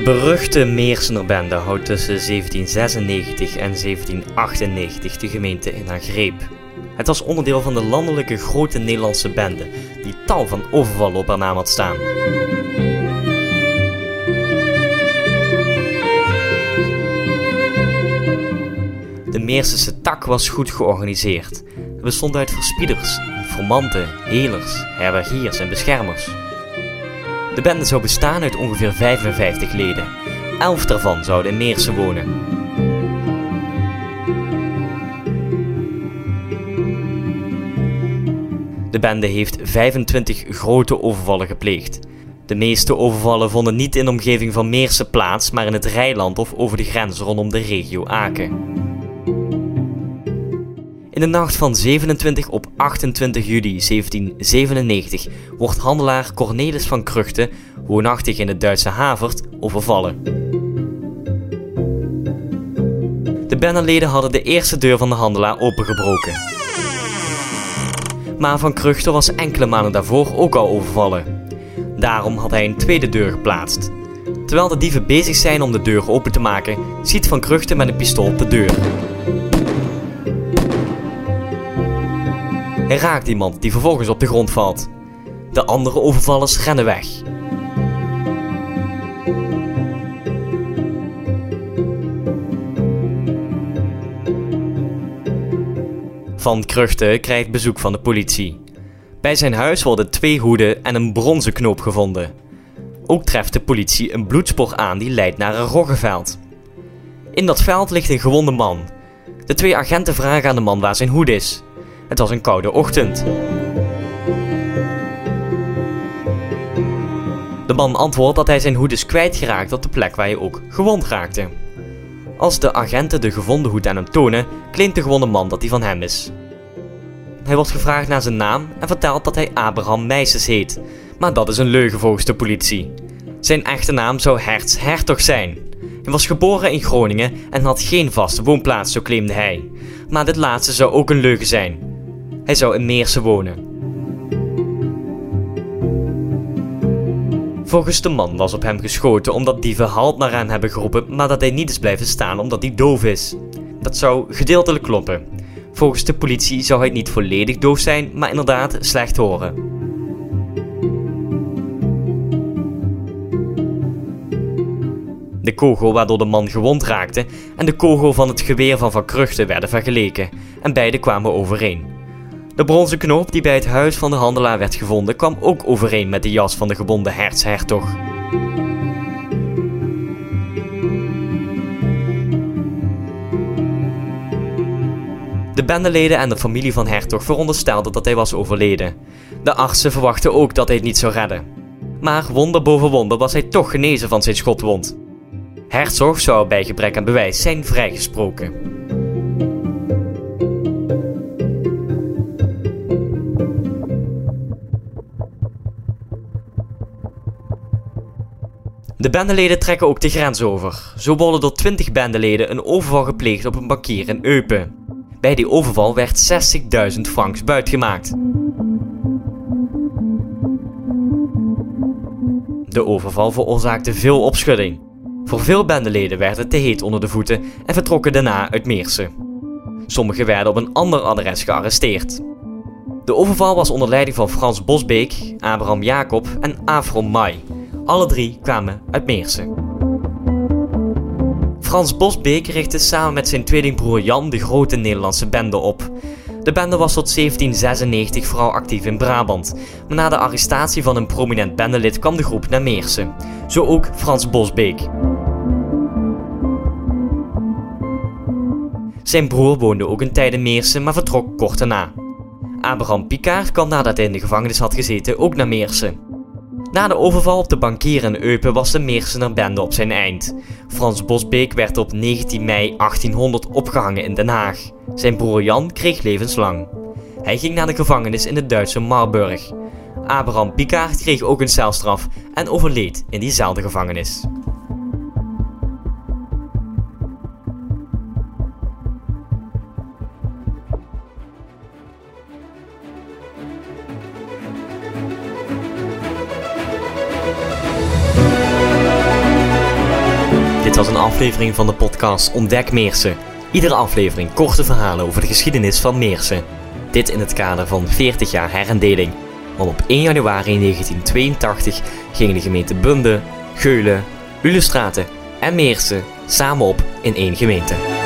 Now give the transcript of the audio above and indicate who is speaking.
Speaker 1: De beruchte Meersenerbende houdt tussen 1796 en 1798 de gemeente in haar greep. Het was onderdeel van de landelijke grote Nederlandse bende, die tal van overvallen op haar naam had staan. De Meersense tak was goed georganiseerd. Het bestond uit verspieders, informanten, helers, herbergiers en beschermers. De bende zou bestaan uit ongeveer 55 leden. Elf daarvan zouden in Meersen wonen. De bende heeft 25 grote overvallen gepleegd. De meeste overvallen vonden niet in de omgeving van Meersen plaats, maar in het Rijland of over de grens rondom de regio Aken. In de nacht van 27 op 28 juli 1797 wordt handelaar Cornelis van Kruchten, woonachtig in het Duitse Havert, overvallen. De bennenleden hadden de eerste deur van de handelaar opengebroken. Maar Van Kruchten was enkele maanden daarvoor ook al overvallen. Daarom had hij een tweede deur geplaatst. Terwijl de dieven bezig zijn om de deur open te maken, ziet Van Kruchten met een pistool op de deur. Hij raakt iemand die vervolgens op de grond valt. De andere overvallers rennen weg. Van Kruchten krijgt bezoek van de politie. Bij zijn huis worden twee hoeden en een bronzen knoop gevonden. Ook treft de politie een bloedspoor aan die leidt naar een roggenveld. In dat veld ligt een gewonde man. De twee agenten vragen aan de man waar zijn hoed is. Het was een koude ochtend. De man antwoordt dat hij zijn hoed is kwijtgeraakt op de plek waar hij ook gewond raakte. Als de agenten de gevonden hoed aan hem tonen, claimt de gewonde man dat die van hem is. Hij wordt gevraagd naar zijn naam en vertelt dat hij Abraham Meisjes heet, maar dat is een leugen volgens de politie. Zijn echte naam zou Hertz Hertog zijn. Hij was geboren in Groningen en had geen vaste woonplaats, zo claimde hij. Maar dit laatste zou ook een leugen zijn. Hij zou in Meersen wonen. Volgens de man was op hem geschoten omdat dieven halt naar hem hebben geroepen, maar dat hij niet is blijven staan omdat hij doof is. Dat zou gedeeltelijk kloppen. Volgens de politie zou hij niet volledig doof zijn, maar inderdaad slecht horen. De kogel waardoor de man gewond raakte en de kogel van het geweer van Van Kruchten werden vergeleken en beide kwamen overeen. De bronzen knoop die bij het huis van de handelaar werd gevonden kwam ook overeen met de jas van de gebonden hertshertog. De bendeleden en de familie van Hertog veronderstelden dat hij was overleden. De artsen verwachten ook dat hij het niet zou redden. Maar wonder boven wonder was hij toch genezen van zijn schotwond. Herzog zou bij gebrek aan bewijs zijn vrijgesproken. De bendeleden trekken ook de grens over. Zo worden door 20 bendeleden een overval gepleegd op een bankier in Eupen. Bij die overval werd 60.000 francs buitgemaakt. De overval veroorzaakte veel opschudding. Voor veel bendeleden werd het te heet onder de voeten en vertrokken daarna uit Meersen. Sommigen werden op een ander adres gearresteerd. De overval was onder leiding van Frans Bosbeek, Abraham Jacob en Afro Mai. Alle drie kwamen uit Meersen. Frans Bosbeek richtte samen met zijn tweelingbroer Jan de grote Nederlandse bende op. De bende was tot 1796 vooral actief in Brabant, maar na de arrestatie van een prominent bendelid kwam de groep naar Meersen. Zo ook Frans Bosbeek. Zijn broer woonde ook een tijd in Meersen, maar vertrok kort daarna. Abraham Picard kwam nadat hij in de gevangenis had gezeten ook naar Meersen. Na de overval op de bankier in Eupen was de Meersener bende op zijn eind. Frans Bosbeek werd op 19 mei 1800 opgehangen in Den Haag. Zijn broer Jan kreeg levenslang. Hij ging naar de gevangenis in de Duitse Marburg. Abraham Picard kreeg ook een celstraf en overleed in diezelfde gevangenis. Dit was een aflevering van de podcast Ontdek Meersen. Iedere aflevering korte verhalen over de geschiedenis van Meersen. Dit in het kader van 40 jaar herendeling. Want op 1 januari 1982 gingen de gemeenten Bunde, Geulen, Ulestraten en Meersen samen op in één gemeente.